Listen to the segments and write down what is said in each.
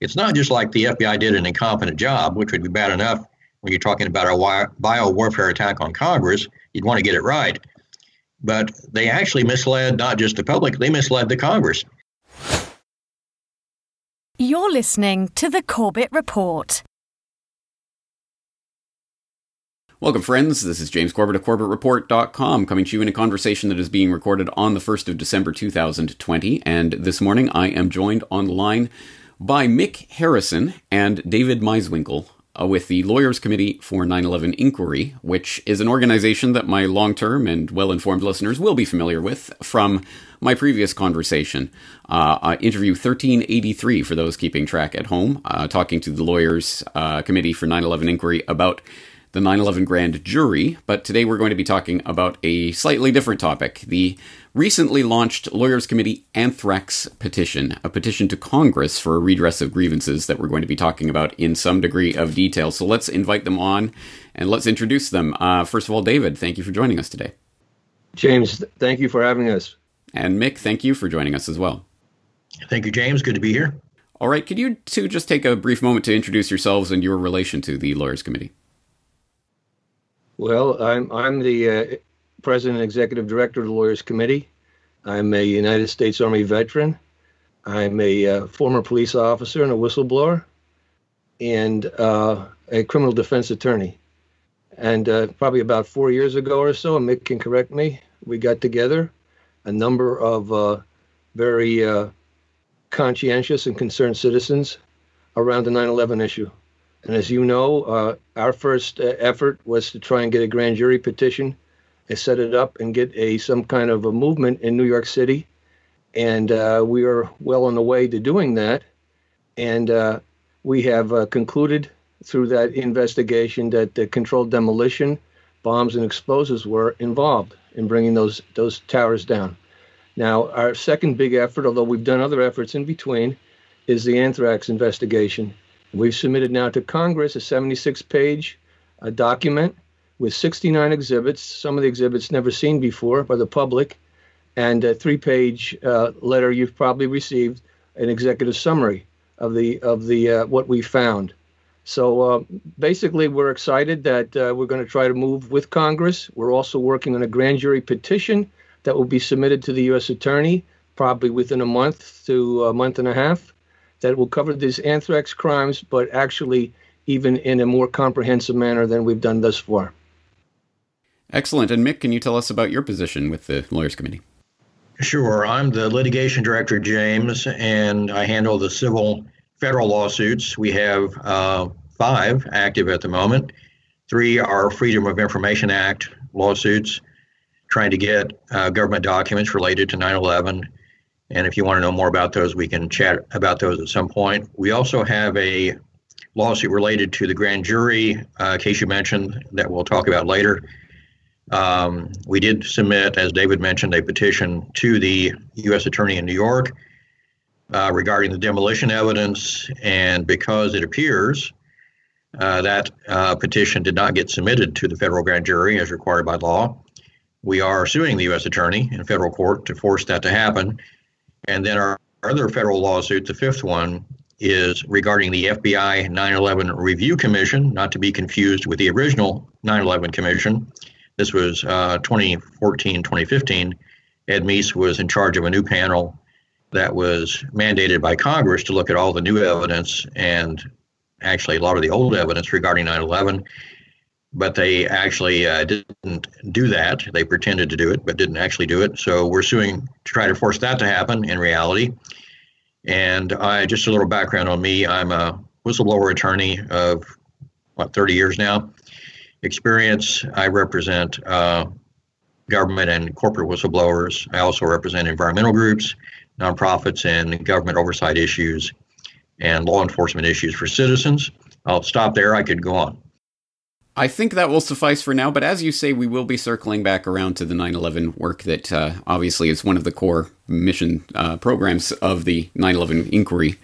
It's not just like the FBI did an incompetent job, which would be bad enough when you're talking about a bio warfare attack on Congress. You'd want to get it right. But they actually misled not just the public, they misled the Congress. You're listening to the Corbett Report. Welcome, friends. This is James Corbett of CorbettReport.com coming to you in a conversation that is being recorded on the 1st of December 2020. And this morning I am joined on the line by Mick Harrison and David Meiswinkle uh, with the Lawyers Committee for 9 11 Inquiry, which is an organization that my long term and well informed listeners will be familiar with from my previous conversation, uh, uh, interview 1383 for those keeping track at home, uh, talking to the Lawyers uh, Committee for 9 11 Inquiry about the 9 11 grand jury, but today we're going to be talking about a slightly different topic the recently launched Lawyers Committee Anthrax Petition, a petition to Congress for a redress of grievances that we're going to be talking about in some degree of detail. So let's invite them on and let's introduce them. Uh, first of all, David, thank you for joining us today. James, thank you for having us. And Mick, thank you for joining us as well. Thank you, James. Good to be here. All right, could you two just take a brief moment to introduce yourselves and your relation to the Lawyers Committee? Well, I'm I'm the uh, president and executive director of the Lawyers Committee. I'm a United States Army veteran. I'm a uh, former police officer and a whistleblower, and uh, a criminal defense attorney. And uh, probably about four years ago or so, and Mick can correct me, we got together a number of uh, very uh, conscientious and concerned citizens around the 9 11 issue. And as you know, uh, our first effort was to try and get a grand jury petition and set it up and get a some kind of a movement in New York City. And uh, we are well on the way to doing that. And uh, we have uh, concluded through that investigation that the controlled demolition, bombs, and explosives were involved in bringing those those towers down. Now, our second big effort, although we've done other efforts in between, is the anthrax investigation We've submitted now to Congress a 76 page uh, document with 69 exhibits, some of the exhibits never seen before by the public, and a three page uh, letter you've probably received, an executive summary of the of the uh, what we found. So uh, basically, we're excited that uh, we're going to try to move with Congress. We're also working on a grand jury petition that will be submitted to the U.S. Attorney probably within a month to a month and a half that will cover these anthrax crimes, but actually even in a more comprehensive manner than we've done thus far. Excellent. And Mick, can you tell us about your position with the Lawyers Committee? Sure. I'm the litigation director, James, and I handle the civil federal lawsuits. We have uh, five active at the moment. Three are Freedom of Information Act lawsuits trying to get uh, government documents related to 9 11 and if you want to know more about those, we can chat about those at some point. We also have a lawsuit related to the grand jury uh, case you mentioned that we'll talk about later. Um, we did submit, as David mentioned, a petition to the U.S. Attorney in New York uh, regarding the demolition evidence. And because it appears uh, that uh, petition did not get submitted to the federal grand jury as required by law, we are suing the U.S. Attorney in federal court to force that to happen. And then our other federal lawsuit, the fifth one, is regarding the FBI 9 11 Review Commission, not to be confused with the original 9 11 Commission. This was uh, 2014 2015. Ed Meese was in charge of a new panel that was mandated by Congress to look at all the new evidence and actually a lot of the old evidence regarding 9 11 but they actually uh, didn't do that. They pretended to do it, but didn't actually do it. So we're suing to try to force that to happen in reality. And I just a little background on me. I'm a whistleblower attorney of what 30 years now. Experience. I represent uh, government and corporate whistleblowers. I also represent environmental groups, nonprofits, and government oversight issues and law enforcement issues for citizens. I'll stop there. I could go on. I think that will suffice for now, but as you say, we will be circling back around to the 9 11 work that uh, obviously is one of the core mission uh, programs of the 9 11 inquiry.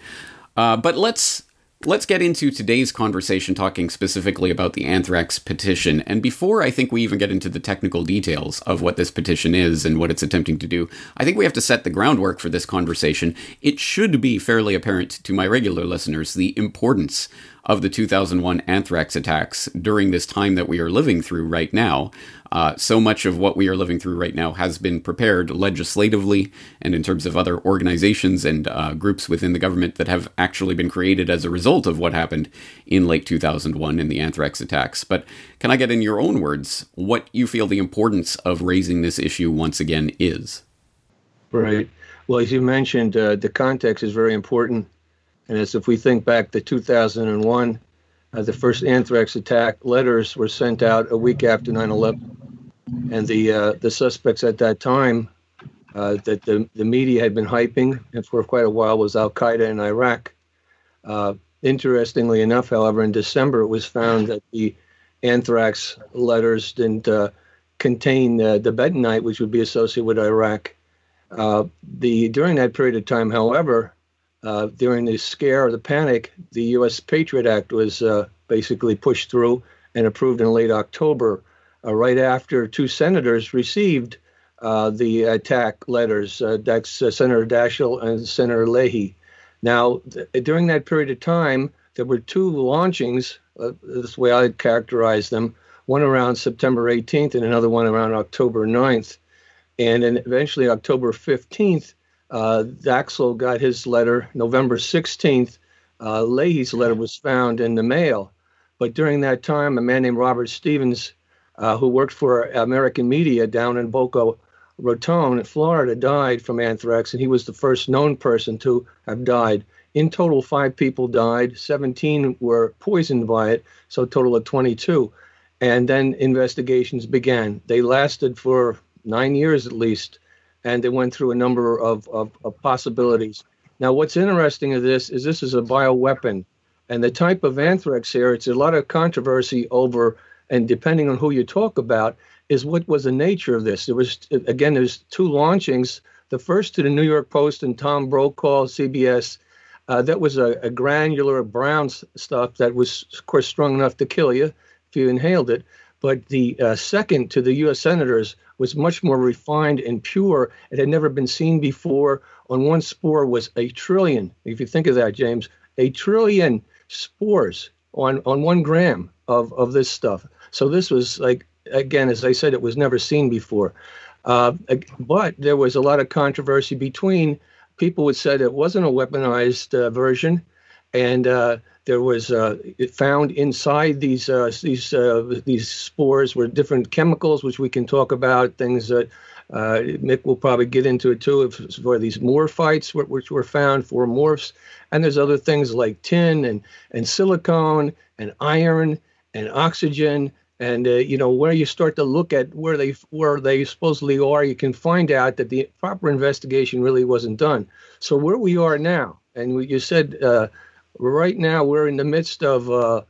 Uh, but let's Let's get into today's conversation talking specifically about the anthrax petition. And before I think we even get into the technical details of what this petition is and what it's attempting to do, I think we have to set the groundwork for this conversation. It should be fairly apparent to my regular listeners the importance of the 2001 anthrax attacks during this time that we are living through right now. Uh, so much of what we are living through right now has been prepared legislatively and in terms of other organizations and uh, groups within the government that have actually been created as a result of what happened in late 2001 in the anthrax attacks. But can I get in your own words what you feel the importance of raising this issue once again is? Right. Well, as you mentioned, uh, the context is very important. And as if we think back to 2001, uh, the first anthrax attack letters were sent out a week after 9/11, and the uh, the suspects at that time uh, that the the media had been hyping and for quite a while was Al Qaeda in Iraq. Uh, interestingly enough, however, in December it was found that the anthrax letters didn't uh, contain uh, the bentonite, which would be associated with Iraq. the during that period of time, however, uh, during the scare or the panic, the U.S. Patriot Act was uh, basically pushed through and approved in late October, uh, right after two senators received uh, the attack letters. Uh, that's Senator Daschle and Senator Leahy. Now, th- during that period of time, there were two launchings. this way I'd characterize them: one around September 18th and another one around October 9th. And then eventually, October 15th, uh, Daschle got his letter November 16th. Uh, Leahy's letter was found in the mail. But during that time, a man named Robert Stevens, uh, who worked for American media down in Boca Raton, Florida, died from anthrax, and he was the first known person to have died. In total, five people died, 17 were poisoned by it, so a total of 22. And then investigations began. They lasted for nine years at least and they went through a number of, of, of possibilities. Now, what's interesting of this is this is a bioweapon, and the type of anthrax here, it's a lot of controversy over, and depending on who you talk about, is what was the nature of this. There was, again, there's two launchings. The first to the New York Post and Tom Brokaw, CBS, uh, that was a, a granular brown stuff that was, of course, strong enough to kill you if you inhaled it. But the uh, second to the U.S. senators was much more refined and pure. It had never been seen before. On one spore was a trillion. If you think of that, James, a trillion spores on, on one gram of, of this stuff. So this was like, again, as I said, it was never seen before. Uh, but there was a lot of controversy between people would say it wasn't a weaponized uh, version, and uh, there was uh, found inside these uh, these uh, these spores were different chemicals, which we can talk about. Things that uh, Mick will probably get into it too. If, for these morphites, which were found for morphs, and there's other things like tin and and silicone and iron and oxygen. And uh, you know where you start to look at where they where they supposedly are, you can find out that the proper investigation really wasn't done. So where we are now, and you said uh, right now we're in the midst of uh,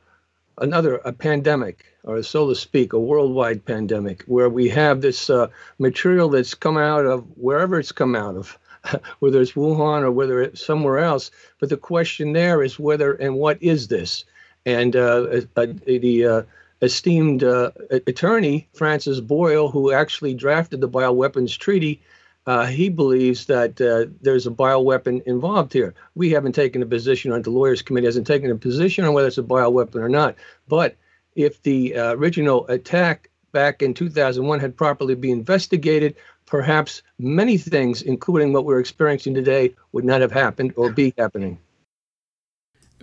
another a pandemic, or so to speak, a worldwide pandemic, where we have this uh, material that's come out of wherever it's come out of, whether it's Wuhan or whether it's somewhere else. But the question there is whether and what is this? And uh, the uh, esteemed uh, attorney Francis Boyle, who actually drafted the bioweapons treaty uh, he believes that uh, there's a bioweapon involved here. We haven't taken a position on the lawyers committee hasn't taken a position on whether it's a bioweapon or not. But if the uh, original attack back in 2001 had properly been investigated, perhaps many things, including what we're experiencing today, would not have happened or be happening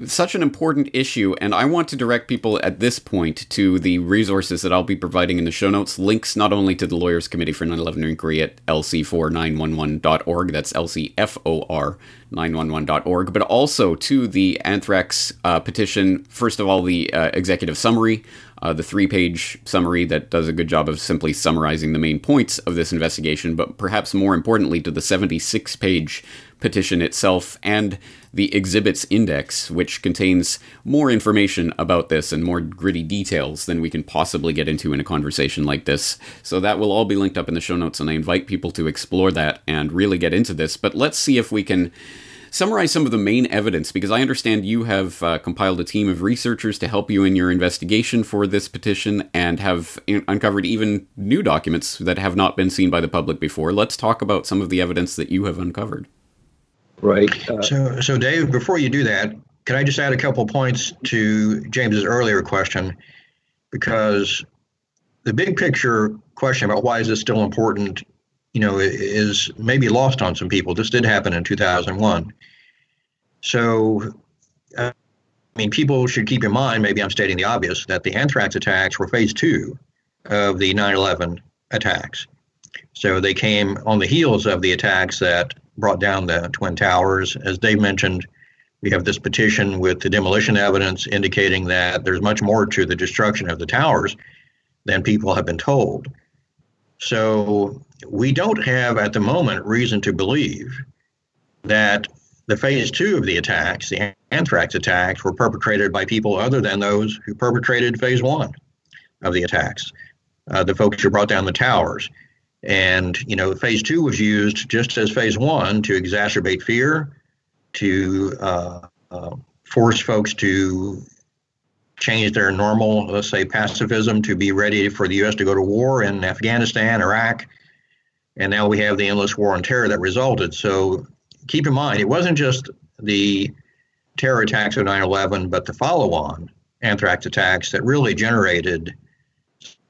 such an important issue, and I want to direct people at this point to the resources that I'll be providing in the show notes. Links not only to the Lawyers Committee for 9 11 Inquiry at lc4911.org, that's LCFOR 911.org, but also to the anthrax uh, petition. First of all, the uh, executive summary, uh, the three page summary that does a good job of simply summarizing the main points of this investigation, but perhaps more importantly, to the 76 page petition itself and the exhibits index, which contains more information about this and more gritty details than we can possibly get into in a conversation like this. So that will all be linked up in the show notes, and I invite people to explore that and really get into this. But let's see if we can summarize some of the main evidence because I understand you have uh, compiled a team of researchers to help you in your investigation for this petition and have in- uncovered even new documents that have not been seen by the public before. Let's talk about some of the evidence that you have uncovered. Right. Uh, so, so Dave, before you do that, can I just add a couple points to James's earlier question? Because the big picture question about why is this still important, you know, is maybe lost on some people. This did happen in 2001. So, uh, I mean, people should keep in mind, maybe I'm stating the obvious, that the anthrax attacks were phase two of the 9 11 attacks. So they came on the heels of the attacks that brought down the Twin Towers. As Dave mentioned, we have this petition with the demolition evidence indicating that there's much more to the destruction of the towers than people have been told. So we don't have at the moment reason to believe that the phase two of the attacks, the anthrax attacks, were perpetrated by people other than those who perpetrated phase one of the attacks, uh, the folks who brought down the towers. And, you know, phase two was used just as phase one to exacerbate fear, to uh, uh, force folks to change their normal, let's say, pacifism to be ready for the U.S. to go to war in Afghanistan, Iraq. And now we have the endless war on terror that resulted. So keep in mind, it wasn't just the terror attacks of 9 11, but the follow on anthrax attacks that really generated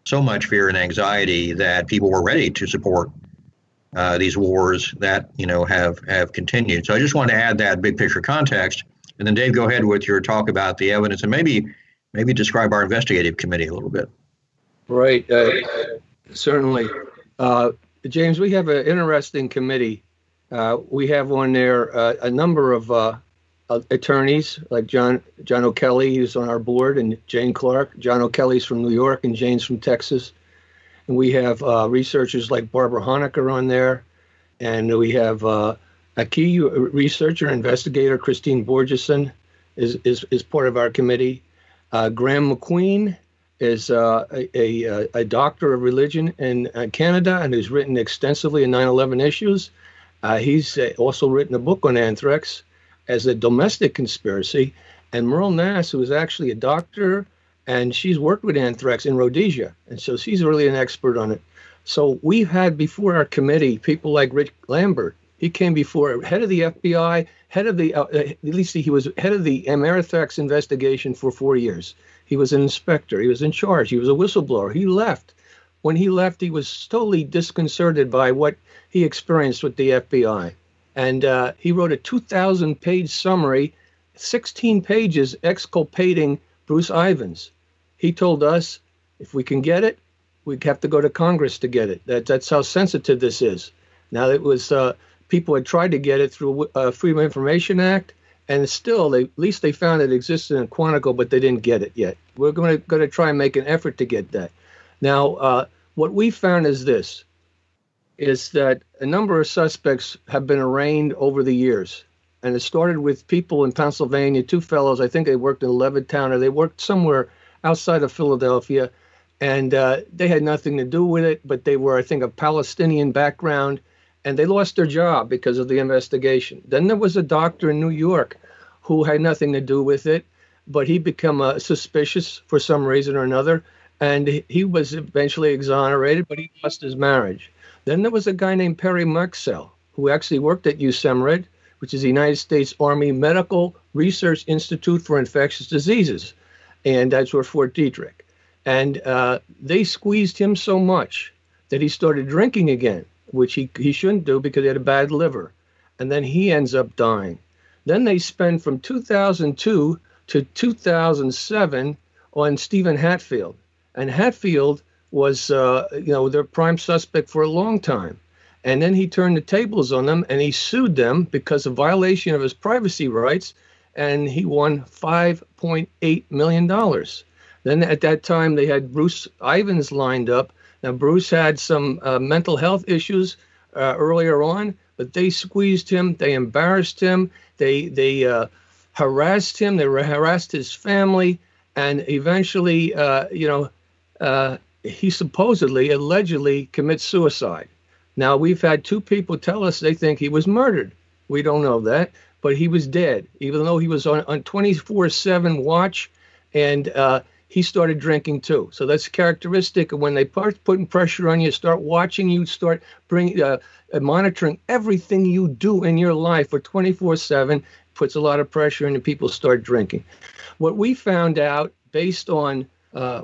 so much fear and anxiety that people were ready to support uh, these wars that you know have have continued. So I just want to add that big picture context, and then Dave, go ahead with your talk about the evidence and maybe maybe describe our investigative committee a little bit. Right, uh, certainly, uh, James. We have an interesting committee. Uh, we have on there uh, a number of uh, attorneys like John John O'Kelly, who's on our board, and Jane Clark. John O'Kelly's from New York, and Jane's from Texas. And we have uh, researchers like Barbara Honaker on there, and we have uh, a key researcher, investigator Christine Borgeson, is is is part of our committee. Uh, Graham McQueen is uh, a, a, a doctor of religion in uh, Canada and who's written extensively in 9/11 issues. Uh, he's also written a book on anthrax as a domestic conspiracy. And Merle Nass, who is actually a doctor, and she's worked with anthrax in Rhodesia. And so she's really an expert on it. So we've had before our committee people like Rich Lambert. He came before head of the FBI, head of the, uh, at least he was head of the anthrax investigation for four years. He was an inspector. He was in charge. He was a whistleblower. He left. When he left, he was totally disconcerted by what he experienced with the FBI and uh, he wrote a 2,000 page summary, 16 pages exculpating Bruce Ivins. He told us if we can get it, we have to go to Congress to get it. That, that's how sensitive this is. Now, it was uh, people had tried to get it through uh, Freedom of Information Act, and still, they, at least they found it existed in Quantico, but they didn't get it yet. We're going to, going to try and make an effort to get that. Now, uh, what we found is this is that a number of suspects have been arraigned over the years. And it started with people in Pennsylvania, two fellows, I think they worked in Levittown or they worked somewhere outside of Philadelphia. And uh, they had nothing to do with it, but they were, I think, a Palestinian background. And they lost their job because of the investigation. Then there was a doctor in New York who had nothing to do with it, but he became uh, suspicious for some reason or another. And he was eventually exonerated, but he lost his marriage. Then there was a guy named Perry Marxell who actually worked at USEMRID, which is the United States Army Medical Research Institute for Infectious Diseases, and that's where Fort Detrick. And uh, they squeezed him so much that he started drinking again, which he, he shouldn't do because he had a bad liver. And then he ends up dying. Then they spend from 2002 to 2007 on Stephen Hatfield. And Hatfield was, uh, you know, their prime suspect for a long time. And then he turned the tables on them and he sued them because of violation of his privacy rights. And he won $5.8 million. Then at that time, they had Bruce Ivins lined up. Now, Bruce had some uh, mental health issues uh, earlier on, but they squeezed him, they embarrassed him, they, they uh, harassed him, they harassed his family, and eventually, uh, you know, uh, he supposedly, allegedly commits suicide. Now, we've had two people tell us they think he was murdered. We don't know that. but he was dead, even though he was on, on 24 7 watch and uh, he started drinking too. So that's characteristic of when they start putting pressure on you, start watching you, start bring, uh, uh monitoring everything you do in your life for 24 7, puts a lot of pressure and people start drinking. What we found out based on uh,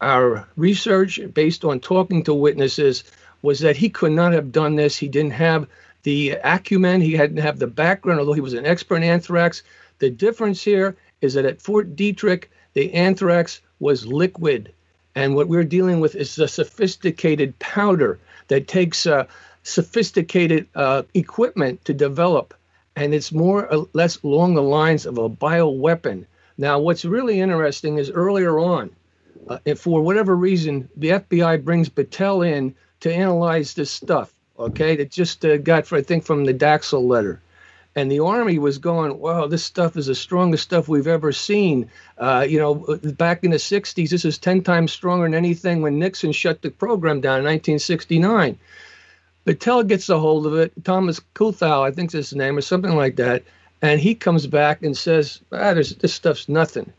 our research, based on talking to witnesses, was that he could not have done this. He didn't have the acumen, he hadn't have the background, although he was an expert in anthrax. The difference here is that at Fort Detrick, the anthrax was liquid. And what we're dealing with is a sophisticated powder that takes uh, sophisticated uh, equipment to develop. And it's more or less along the lines of a bioweapon. Now, what's really interesting is earlier on, uh, for whatever reason, the FBI brings Battelle in to analyze this stuff. Okay, that just uh, got, I think, from the Daxel letter, and the Army was going, "Wow, this stuff is the strongest stuff we've ever seen." Uh, you know, back in the '60s, this is ten times stronger than anything when Nixon shut the program down in 1969. Battelle gets a hold of it. Thomas Kuthau, I think is his name, or something like that, and he comes back and says, "Ah, this stuff's nothing."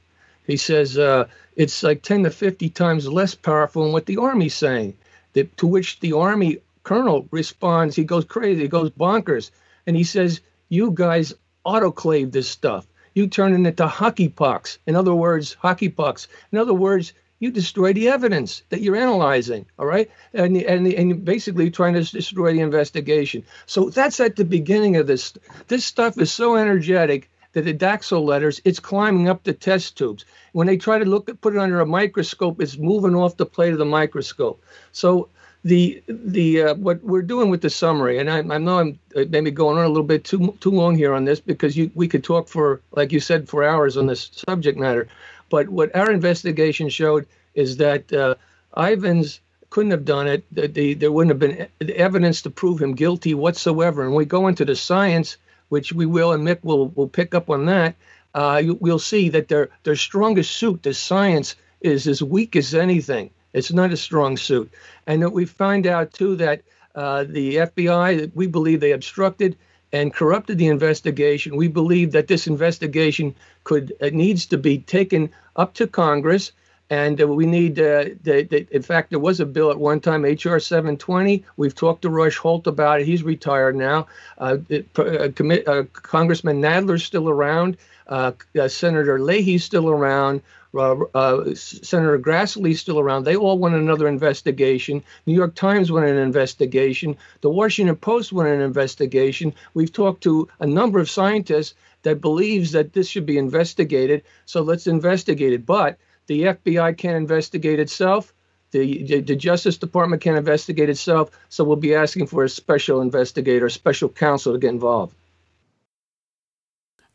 He says uh, it's like 10 to 50 times less powerful than what the Army's saying. That, to which the Army colonel responds, he goes crazy, he goes bonkers, and he says, You guys autoclave this stuff. You turn it into hockey pucks. In other words, hockey pucks. In other words, you destroy the evidence that you're analyzing, all right? And, and, and basically trying to destroy the investigation. So that's at the beginning of this. This stuff is so energetic that the Daxel letters, it's climbing up the test tubes. When they try to look at put it under a microscope, it's moving off the plate of the microscope. So the the uh, what we're doing with the summary, and I, I know I'm uh, maybe going on a little bit too too long here on this because you we could talk for like you said for hours on this subject matter, but what our investigation showed is that uh, Ivins couldn't have done it. The, the, there wouldn't have been evidence to prove him guilty whatsoever. And we go into the science which we will, and Mick will will pick up on that. Uh, you, we'll see that their their strongest suit, the science, is as weak as anything. It's not a strong suit, and that we find out too that uh, the FBI, we believe they obstructed and corrupted the investigation. We believe that this investigation could uh, needs to be taken up to Congress and uh, we need, uh, the, the, in fact, there was a bill at one time, H.R. 720. We've talked to Rush Holt about it. He's retired now. Uh, uh, commit, uh, Congressman Nadler's still around. Uh, Senator Leahy's still around. Senator Grassley's still around. They all want another investigation. New York Times want an investigation. The Washington Post want an investigation. We've talked to a number of scientists that believes that this should be investigated. So let's investigate it. But the FBI can't investigate itself. The, the, Justice Department can't investigate itself. So we'll be asking for a special investigator, special counsel to get involved.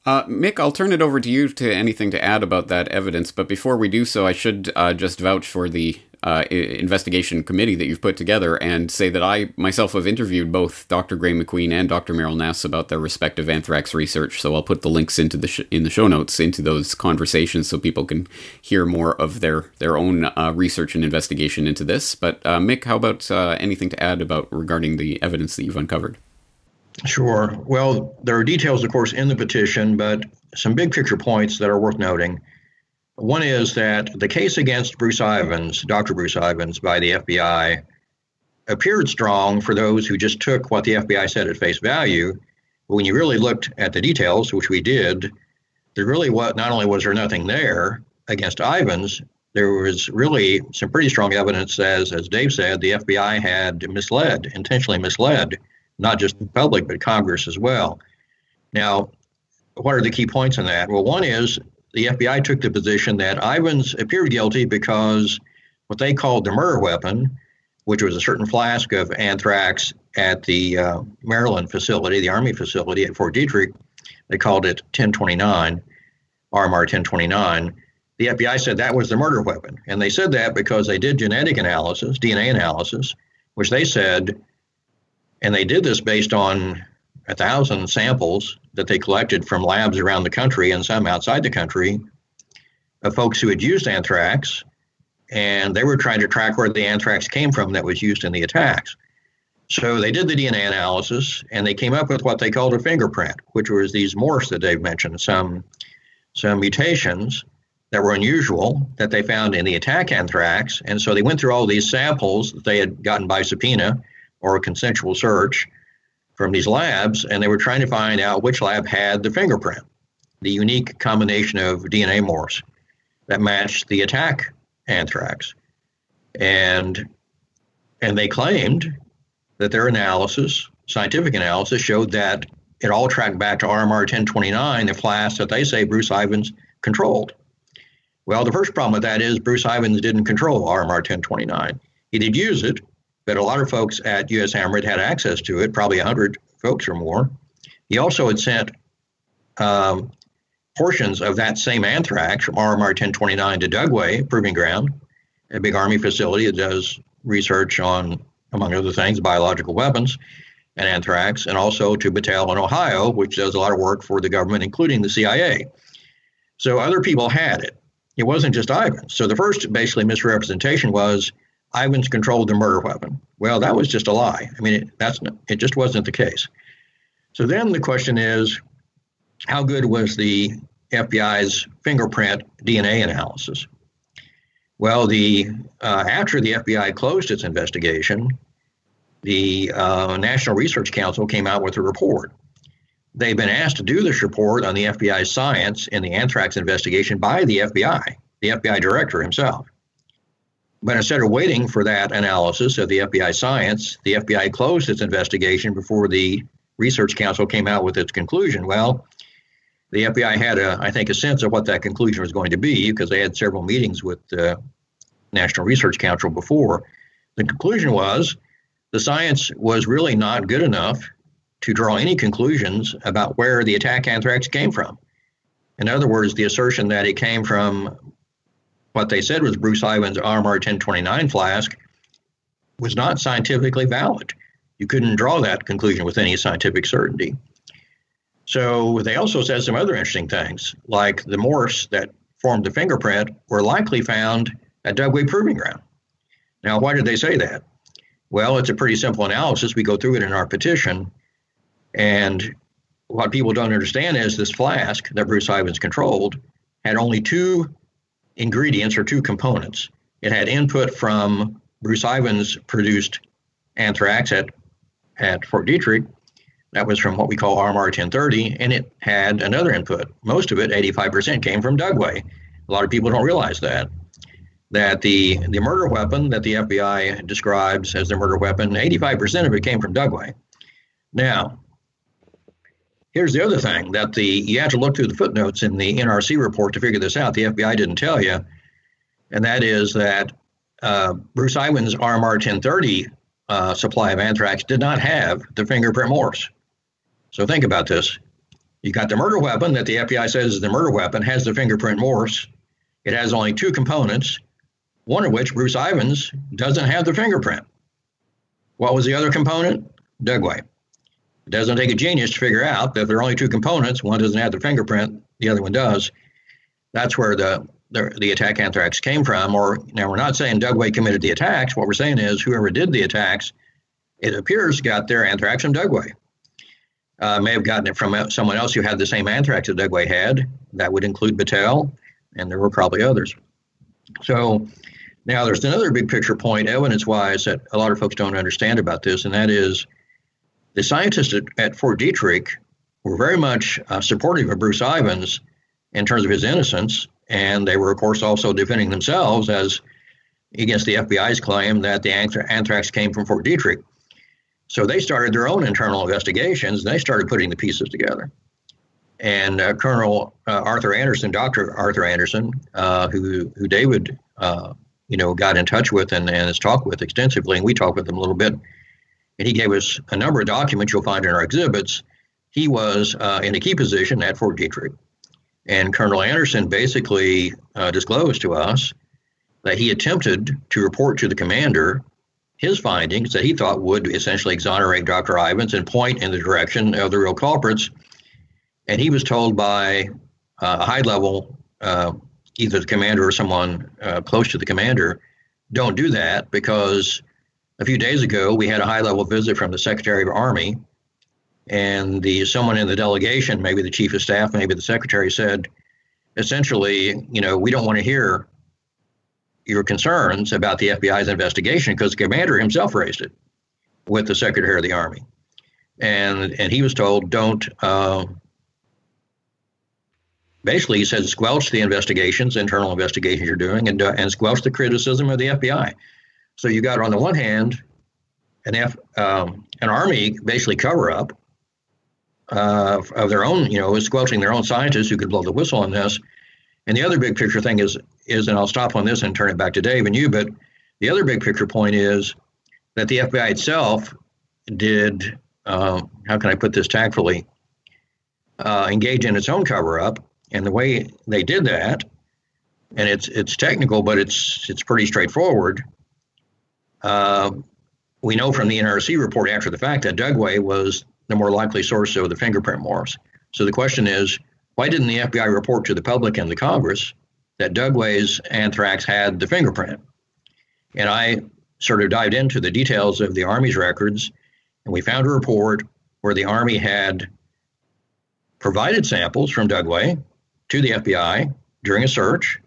Uh, Mick, I'll turn it over to you to anything to add about that evidence. But before we do so, I should uh, just vouch for the uh, investigation committee that you've put together and say that I myself have interviewed both Dr. Gray McQueen and Dr. Meryl Nass about their respective anthrax research. So I'll put the links into the sh- in the show notes into those conversations so people can hear more of their their own uh, research and investigation into this. But uh, Mick, how about uh, anything to add about regarding the evidence that you've uncovered? Sure. Well, there are details, of course, in the petition, but some big picture points that are worth noting. One is that the case against Bruce Ivins, Dr. Bruce Ivins, by the FBI appeared strong for those who just took what the FBI said at face value. But when you really looked at the details, which we did, there really was not only was there nothing there against Ivins, there was really some pretty strong evidence, as as Dave said, the FBI had misled, intentionally misled, not just the public but Congress as well. Now, what are the key points in that? Well, one is the FBI took the position that Ivans appeared guilty because what they called the murder weapon, which was a certain flask of anthrax at the uh, Maryland facility, the Army facility at Fort Detrick, they called it 1029, RMR 1029. The FBI said that was the murder weapon. And they said that because they did genetic analysis, DNA analysis, which they said, and they did this based on a thousand samples that they collected from labs around the country and some outside the country of folks who had used anthrax, and they were trying to track where the anthrax came from that was used in the attacks. So they did the DNA analysis and they came up with what they called a fingerprint, which was these morphs that Dave mentioned, some some mutations that were unusual that they found in the attack anthrax. And so they went through all these samples that they had gotten by subpoena or a consensual search from these labs, and they were trying to find out which lab had the fingerprint, the unique combination of DNA morphs that matched the attack anthrax. And and they claimed that their analysis, scientific analysis, showed that it all tracked back to RMR 1029, the flask that they say Bruce Ivins controlled. Well, the first problem with that is Bruce Ivins didn't control RMR 1029. He did use it, but a lot of folks at US Hammered had access to it, probably 100 folks or more. He also had sent um, portions of that same anthrax from RMR 1029 to Dugway Proving Ground, a big Army facility that does research on, among other things, biological weapons and anthrax, and also to Battelle in Ohio, which does a lot of work for the government, including the CIA. So other people had it. It wasn't just Ivan. So the first basically misrepresentation was Ivins controlled the murder weapon. Well, that was just a lie. I mean, it, that's it just wasn't the case. So then the question is, how good was the FBI's fingerprint DNA analysis? Well, the uh, after the FBI closed its investigation, the uh, National Research Council came out with a report. They've been asked to do this report on the FBI science in the anthrax investigation by the FBI, the FBI director himself. But instead of waiting for that analysis of the FBI science, the FBI closed its investigation before the Research Council came out with its conclusion. Well, the FBI had, a, I think, a sense of what that conclusion was going to be because they had several meetings with the National Research Council before. The conclusion was the science was really not good enough to draw any conclusions about where the attack anthrax came from. In other words, the assertion that it came from what they said was Bruce Ivins' RMR 1029 flask was not scientifically valid. You couldn't draw that conclusion with any scientific certainty. So they also said some other interesting things, like the morphs that formed the fingerprint were likely found at Dugway Proving Ground. Now, why did they say that? Well, it's a pretty simple analysis. We go through it in our petition. And what people don't understand is this flask that Bruce Ivins controlled had only two ingredients or two components. It had input from Bruce Ivins produced anthrax at, at Fort Detrick. That was from what we call RMR 1030, and it had another input. Most of it, 85%, came from Dugway. A lot of people don't realize that. That the, the murder weapon that the FBI describes as the murder weapon, 85% of it came from Dugway. Now, Here's the other thing that the you have to look through the footnotes in the NRC report to figure this out. The FBI didn't tell you, and that is that uh, Bruce Ivins' RMR 1030 uh, supply of anthrax did not have the fingerprint morphs. So think about this. You got the murder weapon that the FBI says is the murder weapon has the fingerprint morphs. It has only two components, one of which Bruce Ivins doesn't have the fingerprint. What was the other component? Dugway. It doesn't take a genius to figure out that if there are only two components, one doesn't have the fingerprint, the other one does. That's where the the, the attack anthrax came from. Or now we're not saying Dugway committed the attacks. What we're saying is whoever did the attacks, it appears got their anthrax from Dugway. Uh, may have gotten it from someone else who had the same anthrax that Dugway had. That would include Battelle, and there were probably others. So now there's another big picture point, evidence wise, that a lot of folks don't understand about this, and that is the scientists at, at Fort Detrick were very much uh, supportive of Bruce Ivins in terms of his innocence, and they were, of course, also defending themselves as against the FBI's claim that the anthrax came from Fort Detrick. So they started their own internal investigations, and they started putting the pieces together. And uh, Colonel uh, Arthur Anderson, Dr. Arthur Anderson, uh, who who David, uh, you know, got in touch with and, and has talked with extensively, and we talked with him a little bit and he gave us a number of documents you'll find in our exhibits. He was uh, in a key position at Fort Detrick. And Colonel Anderson basically uh, disclosed to us that he attempted to report to the commander his findings that he thought would essentially exonerate Dr. Ivins and point in the direction of the real culprits. And he was told by uh, a high level, uh, either the commander or someone uh, close to the commander, don't do that because a few days ago, we had a high level visit from the Secretary of Army, and the someone in the delegation, maybe the chief of staff, maybe the secretary, said, essentially, you know, we don't want to hear your concerns about the FBI's investigation because the commander himself raised it with the Secretary of the Army, and and he was told don't. Uh, basically, he said squelch the investigations, internal investigations you're doing, and uh, and squelch the criticism of the FBI. So you got on the one hand an F, um, an army basically cover up uh, of their own, you know, squelching their own scientists who could blow the whistle on this. And the other big picture thing is is, and I'll stop on this and turn it back to Dave and you, but the other big picture point is that the FBI itself did, uh, how can I put this tactfully, uh, engage in its own cover up. And the way they did that, and it's it's technical, but it's it's pretty straightforward. Uh, we know from the NRC report after the fact that Dugway was the more likely source of the fingerprint morphs. So the question is, why didn't the FBI report to the public and the Congress that Dugway's anthrax had the fingerprint? And I sort of dived into the details of the Army's records, and we found a report where the Army had provided samples from Dugway to the FBI during a search,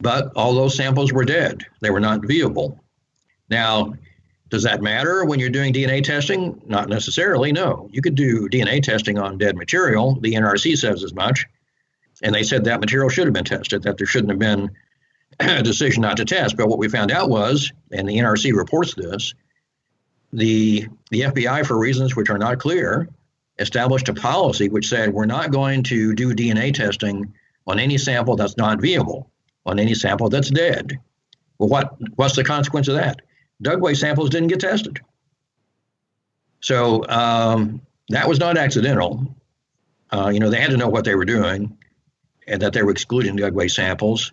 but all those samples were dead. They were not viewable. Now, does that matter when you're doing DNA testing? Not necessarily, no. You could do DNA testing on dead material. The NRC says as much. And they said that material should have been tested, that there shouldn't have been a decision not to test. But what we found out was, and the NRC reports this, the, the FBI, for reasons which are not clear, established a policy which said we're not going to do DNA testing on any sample that's not viable, on any sample that's dead. Well, what, what's the consequence of that? Dugway samples didn't get tested. So um, that was not accidental. Uh, you know, they had to know what they were doing and that they were excluding Dugway samples.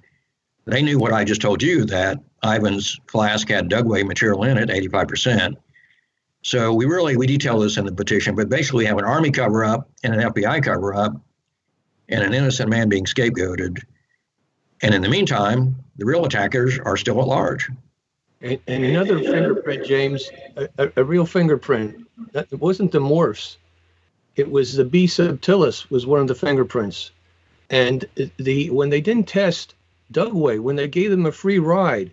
They knew what I just told you that Ivan's flask had Dugway material in it, 85%. So we really we detail this in the petition, but basically we have an army cover up and an FBI cover up and an innocent man being scapegoated. And in the meantime, the real attackers are still at large. And, and another fingerprint, James, a, a, real fingerprint. That it wasn't the morphs. It was the B subtilis was one of the fingerprints. And the when they didn't test Dugway, when they gave them a free ride,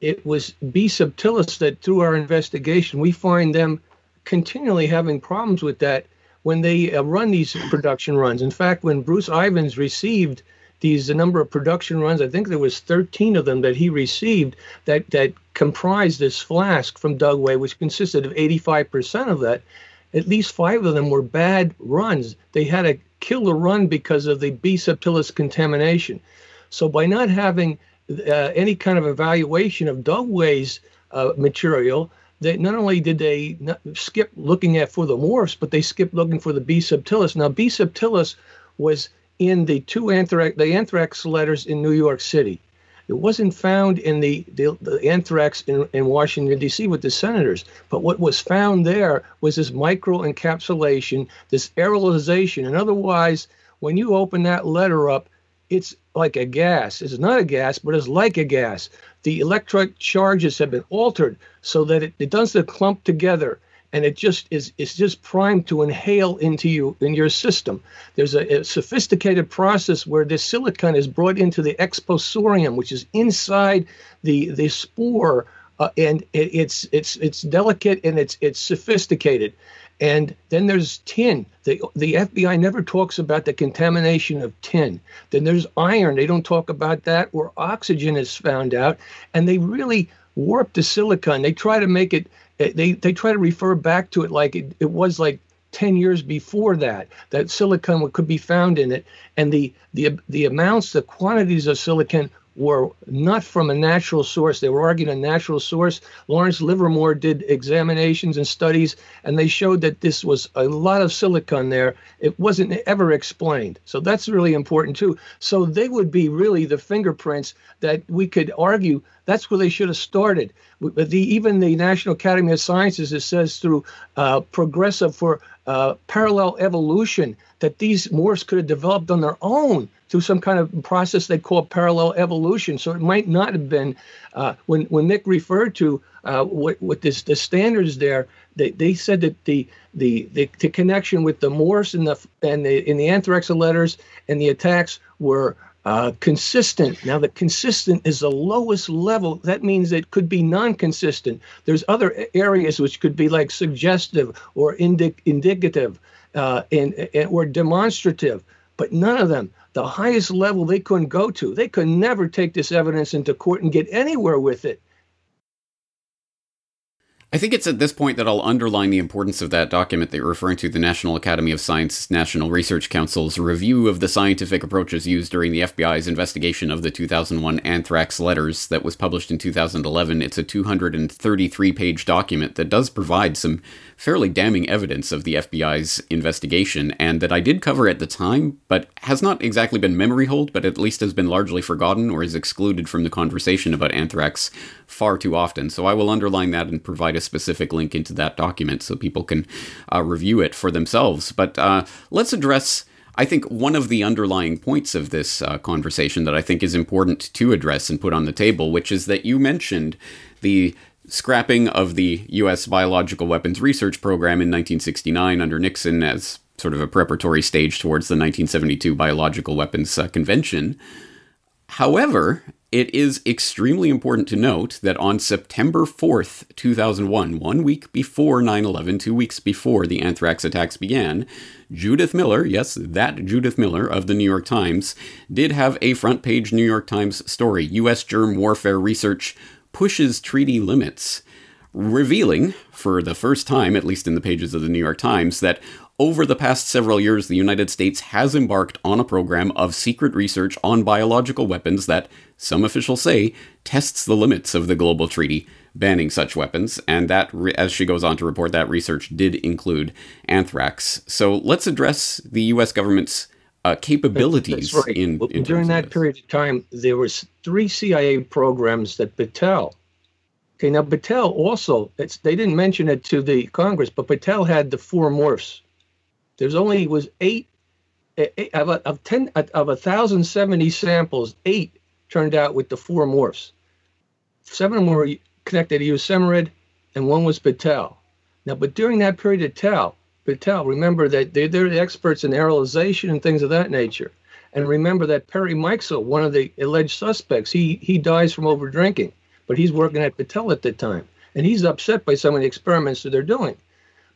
it was B subtilis that through our investigation, we find them continually having problems with that when they uh, run these production runs. In fact, when Bruce Ivans received these the number of production runs. I think there was 13 of them that he received that that comprised this flask from Dugway, which consisted of 85% of that. At least five of them were bad runs. They had to kill the run because of the B subtilis contamination. So by not having uh, any kind of evaluation of Dugway's uh, material, they not only did they skip looking at for the morphs, but they skipped looking for the B subtilis. Now B subtilis was in the two anthrax the anthrax letters in New York City. It wasn't found in the, the, the anthrax in, in Washington, D.C. with the senators. But what was found there was this micro encapsulation, this aerolization. And otherwise, when you open that letter up, it's like a gas. It's not a gas, but it's like a gas. The electric charges have been altered so that it, it doesn't clump together and it just is it's just primed to inhale into you in your system. There's a, a sophisticated process where this silicon is brought into the exposorium, which is inside the the spore, uh, and it, it's it's it's delicate and it's it's sophisticated. And then there's tin. The, the FBI never talks about the contamination of tin. Then there's iron. They don't talk about that, or oxygen is found out. And they really warp the silicon. They try to make they they try to refer back to it like it, it was like 10 years before that that silicon could be found in it. And the the the amounts the quantities of silicon were not from a natural source. They were arguing a natural source. Lawrence Livermore did examinations and studies, and they showed that this was a lot of silicon there. It wasn't ever explained. So that's really important too. So they would be really the fingerprints that we could argue that's where they should have started. The, even the National Academy of Sciences, it says through uh, progressive for uh, parallel evolution that these morphs could have developed on their own through some kind of process they call parallel evolution. So it might not have been uh, when when Nick referred to uh, what what this the standards there. They, they said that the, the the the connection with the Morse and the and the in the anthrax letters and the attacks were uh, consistent. Now, the consistent is the lowest level. That means it could be non consistent. There's other areas which could be like suggestive or indi- indicative uh, and, and, or demonstrative, but none of them. The highest level they couldn't go to. They could never take this evidence into court and get anywhere with it. I think it's at this point that I'll underline the importance of that document that you're referring to, the National Academy of Science National Research Council's review of the scientific approaches used during the FBI's investigation of the 2001 anthrax letters that was published in 2011. It's a 233 page document that does provide some fairly damning evidence of the FBI's investigation, and that I did cover at the time, but has not exactly been memory hold, but at least has been largely forgotten or is excluded from the conversation about anthrax far too often. So I will underline that and provide a specific link into that document so people can uh, review it for themselves. But uh, let's address. I think one of the underlying points of this uh, conversation that I think is important to address and put on the table, which is that you mentioned the scrapping of the U.S. Biological Weapons Research Program in 1969 under Nixon as sort of a preparatory stage towards the 1972 Biological Weapons uh, Convention. However, it is extremely important to note that on September 4th, 2001, one week before 9 11, two weeks before the anthrax attacks began, Judith Miller, yes, that Judith Miller of the New York Times, did have a front page New York Times story U.S. germ warfare research pushes treaty limits, revealing, for the first time, at least in the pages of the New York Times, that over the past several years, the United States has embarked on a program of secret research on biological weapons that, some officials say, tests the limits of the global treaty banning such weapons. And that, as she goes on to report, that research did include anthrax. So let's address the U.S. government's uh, capabilities right. in, in during that period of time. There was three CIA programs that Battelle Okay, now Battelle also, they didn't mention it to the Congress, but Battelle had the four morphs there's only was eight, eh, eight of, of ten of a thousand seventy samples. Eight turned out with the four morphs. Seven were connected to USAMRIID, and one was Battelle. Now, but during that period of Tal, Battelle, remember that they, they're the experts in aerolization and things of that nature. And remember that Perry Mikesell, one of the alleged suspects, he he dies from over drinking, but he's working at Battelle at the time, and he's upset by some of the experiments that they're doing.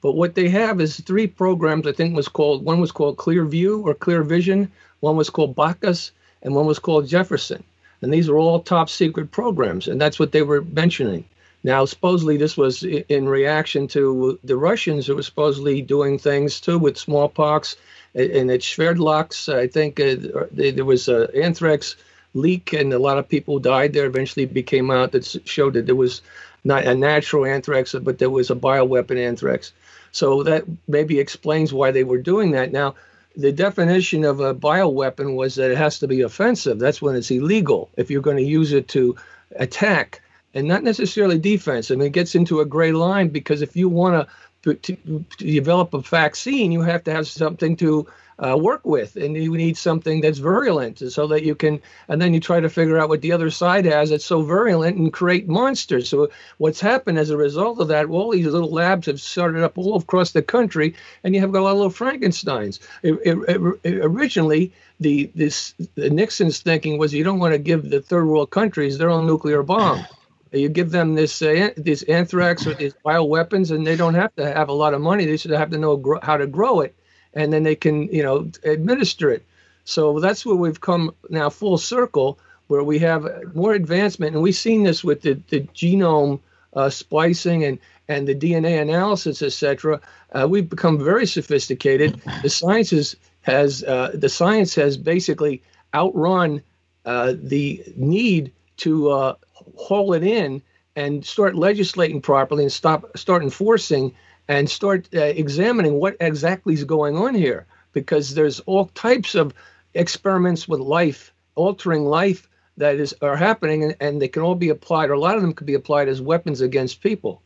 But what they have is three programs. I think was called one was called Clear View or Clear Vision, one was called Bacchus, and one was called Jefferson. And these are all top secret programs, and that's what they were mentioning. Now, supposedly this was in reaction to the Russians who were supposedly doing things too with smallpox and at Sverdlovsk. I think uh, there was an anthrax leak, and a lot of people died there. Eventually, it became out that showed that there was not a natural anthrax, but there was a bioweapon anthrax. So that maybe explains why they were doing that. Now, the definition of a bioweapon was that it has to be offensive. That's when it's illegal. If you're going to use it to attack and not necessarily defense, I mean, it gets into a gray line because if you want to, to develop a vaccine, you have to have something to uh, work with, and you need something that's virulent, so that you can. And then you try to figure out what the other side has that's so virulent and create monsters. So what's happened as a result of that? All these little labs have started up all across the country, and you have got a lot of little Frankenstein's. It, it, it, originally, the this the Nixon's thinking was you don't want to give the third world countries their own nuclear bomb. You give them this uh, this anthrax or these bioweapons, and they don't have to have a lot of money. They should have to know gro- how to grow it and then they can you know administer it. So that's where we've come now full circle, where we have more advancement, and we've seen this with the, the genome uh, splicing and and the DNA analysis, etc. Uh, we've become very sophisticated. The science is, has uh, the science has basically outrun uh, the need to uh, haul it in and start legislating properly and stop start enforcing and start uh, examining what exactly is going on here because there's all types of experiments with life altering life that is are happening and, and they can all be applied or a lot of them could be applied as weapons against people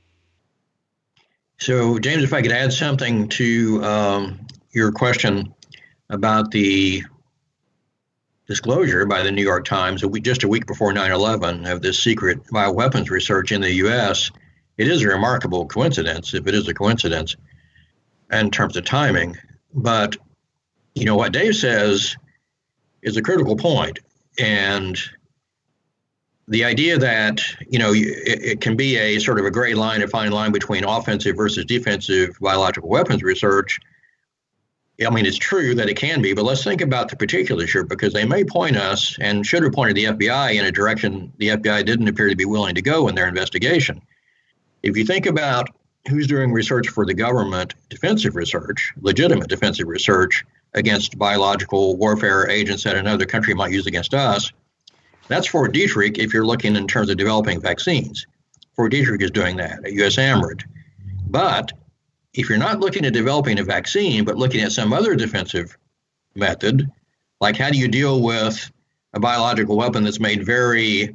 so james if i could add something to um, your question about the disclosure by the New York Times a week, just a week before 9 11 of this secret bioweapons research in the U.S., it is a remarkable coincidence, if it is a coincidence, in terms of timing. But, you know, what Dave says is a critical. And the idea that, you know, it, it can be a sort of a gray line, a fine line between offensive versus defensive biological weapons research I mean, it's true that it can be, but let's think about the particulars here because they may point us and should have pointed the FBI in a direction the FBI didn't appear to be willing to go in their investigation. If you think about who's doing research for the government, defensive research, legitimate defensive research against biological warfare agents that another country might use against us, that's Fort Detrick if you're looking in terms of developing vaccines. Fort Detrick is doing that at USAMRIID. But if you're not looking at developing a vaccine, but looking at some other defensive method, like how do you deal with a biological weapon that's made very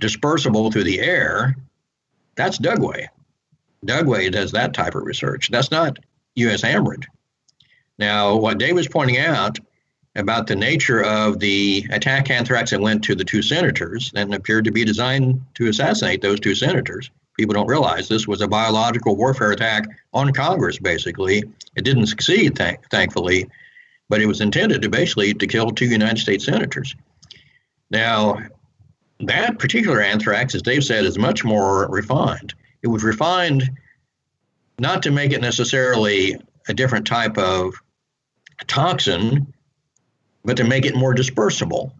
dispersible through the air, that's Dugway. Dugway does that type of research. That's not USAMRIID. Now, what Dave was pointing out about the nature of the attack anthrax that went to the two senators and appeared to be designed to assassinate those two senators people don't realize this was a biological warfare attack on Congress, basically. It didn't succeed, th- thankfully, but it was intended to basically to kill two United States senators. Now, that particular anthrax, as Dave said, is much more refined. It was refined not to make it necessarily a different type of toxin, but to make it more dispersible.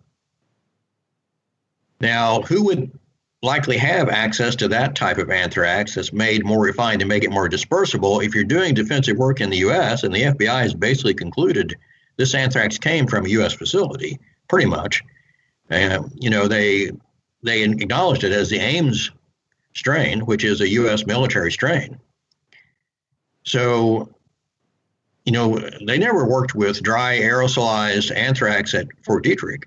Now, who would likely have access to that type of anthrax that's made more refined to make it more dispersible. If you're doing defensive work in the U.S., and the FBI has basically concluded this anthrax came from a U.S. facility, pretty much, and you know they they acknowledged it as the Ames strain, which is a U.S. military strain. So, you know, they never worked with dry aerosolized anthrax at Fort Detrick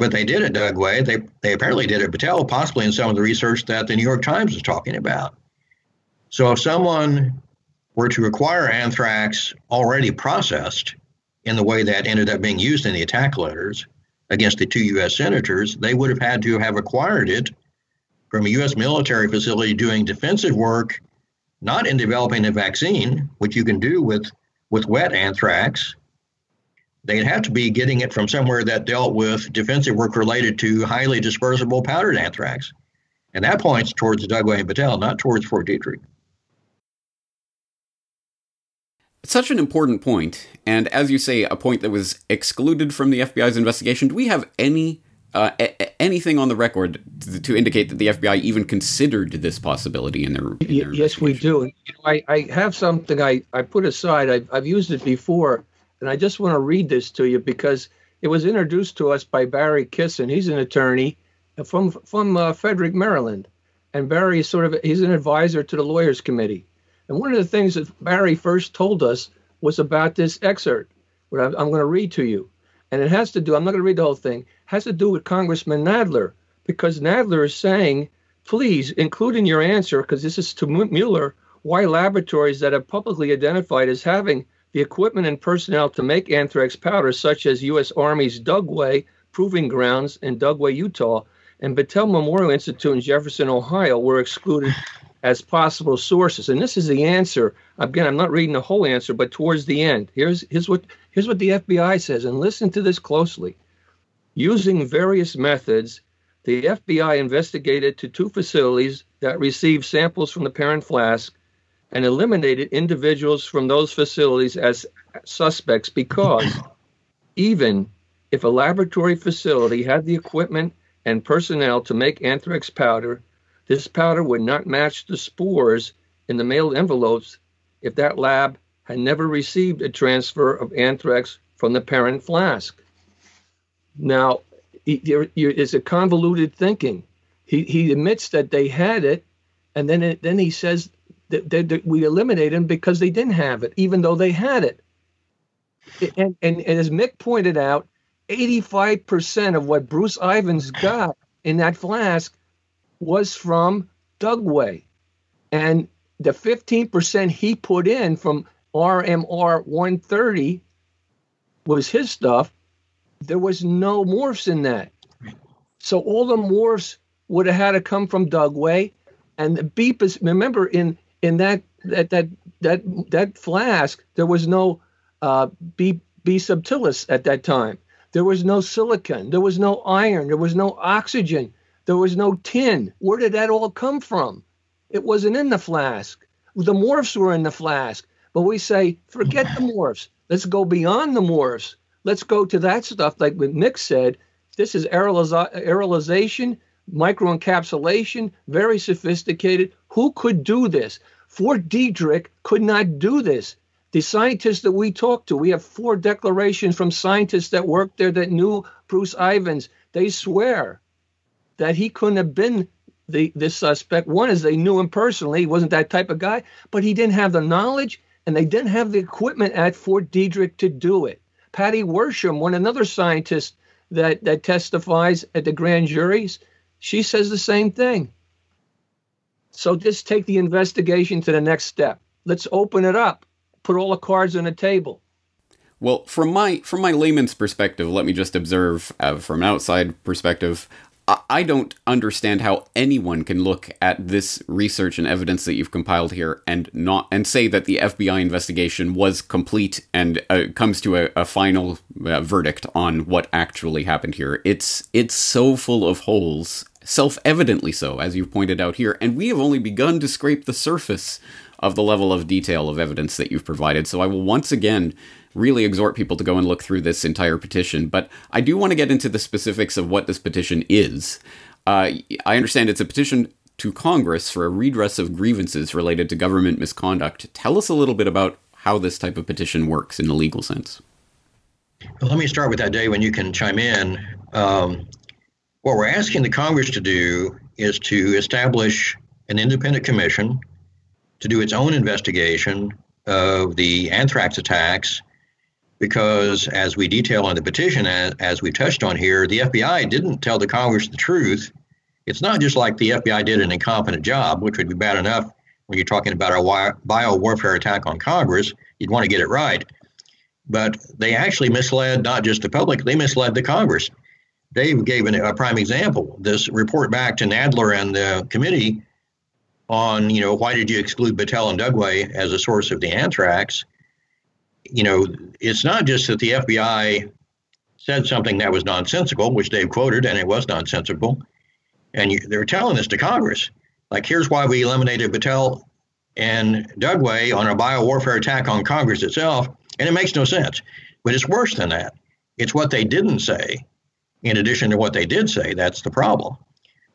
but they did it Dugway. They they apparently did it at Battelle, possibly in some of the research that the New York Times is talking about. So if someone were to acquire anthrax already processed in the way that ended up being used in the attack letters against the two U.S. senators, they would have had to have acquired it from a U.S. military facility doing defensive work, not in developing a vaccine, which you can do with with wet anthrax, they'd have to be getting it from somewhere that dealt with defensive work related to highly dispersible powdered anthrax. And that points towards Dugway and Battelle, not towards Fort Detrick. It's such an important point, and as you say, a point that was excluded from the FBI's investigation. Do we have any uh, a- anything on the record to, to, indicate that the FBI even considered this possibility in their? In their yes, we do. You know, I, I have something I, I put aside. I've, I've used it before and I just want to read this to you because it was introduced to us by Barry Kissin. He's an attorney from from uh, Frederick, Maryland, and Barry is sort of he's an advisor to the lawyers committee. And one of the things that Barry first told us was about this excerpt, what I'm, going to read to you, and it has to do. I'm not going to read the whole thing. Has to do with Congressman Nadler because Nadler is saying, please include in your answer because this is to Mueller why laboratories that have publicly identified as having the equipment and personnel to make anthrax powder, such as U.S. Army's Dugway Proving Grounds in Dugway, Utah, and Battelle Memorial Institute in Jefferson, Ohio, were excluded as possible sources. And this is the answer. Again, I'm not reading the whole answer, but towards the end, here's, here's, what, here's what the FBI says, and listen to this closely. Using various methods, the FBI investigated to two facilities that received samples from the parent flask and eliminated individuals from those facilities as suspects because even if a laboratory facility had the equipment and personnel to make anthrax powder, this powder would not match the spores in the mailed envelopes if that lab had never received a transfer of anthrax from the parent flask. Now, it's a convoluted thinking. He, he admits that they had it, and then it, then he says that they, we eliminated them because they didn't have it, even though they had it. And, and, and as Mick pointed out, 85% of what Bruce Ivins got in that flask was from Dugway. And the 15% he put in from RMR 130 was his stuff. There was no morphs in that. So all the morphs would have had to come from Dugway, and the beep is. Remember, in in that that that that that flask, there was no uh, B B subtilis at that time. There was no silicon. There was no iron. There was no oxygen. There was no tin. Where did that all come from? It wasn't in the flask. The morphs were in the flask. But we say, forget the morphs. Let's go beyond the morphs. Let's go to that stuff, like what Mick said. This is aerolization, microencapsulation, very sophisticated. Who could do this? Fort Detrick could not do this. The scientists that we talked to, we have four declarations from scientists that worked there that knew Bruce Ivins. They swear that he couldn't have been the this suspect. One is they knew him personally; he wasn't that type of guy, but he didn't have the knowledge and they didn't have the equipment at Fort Detrick to do it. Patty Worsham, one another scientist that that testifies at the grand juries, she says the same thing. So just take the investigation to the next step. Let's open it up. Put all the cards on the table. Well, from my from my layman's perspective, let me just observe uh, from an outside perspective. I don't understand how anyone can look at this research and evidence that you've compiled here and not and say that the FBI investigation was complete and uh, comes to a, a final uh, verdict on what actually happened here. It's it's so full of holes, self-evidently so, as you've pointed out here, and we have only begun to scrape the surface of the level of detail of evidence that you've provided. So I will once again really exhort people to go and look through this entire petition. But I do want to get into the specifics of what this petition is. Uh, I understand it's a petition to Congress for a redress of grievances related to government misconduct. Tell us a little bit about how this type of petition works in the legal sense. Well, let me start with that, Dave, when you can chime in. Um, what we're asking the Congress to do is to establish an independent commission to do its own investigation of the anthrax attacks because as we detail in the petition, as, as we've touched on here, the FBI didn't tell the Congress the truth. It's not just like the FBI did an incompetent job, which would be bad enough when you're talking about a bio warfare attack on Congress. You'd want to get it right. But they actually misled not just the public, they misled the Congress. Dave gave an, a prime example. This report back to Nadler and the committee on, you know, why did you exclude Battelle and Dugway as a source of the anthrax? you know, it's not just that the FBI said something that was nonsensical, which Dave quoted, and it was nonsensical. And you, they're telling this to Congress. Like, here's why we eliminated Battelle and Dugway on a biowarfare attack on Congress itself. And it makes no sense. But it's worse than that. It's what they didn't say, in addition to what they did say. That's the problem.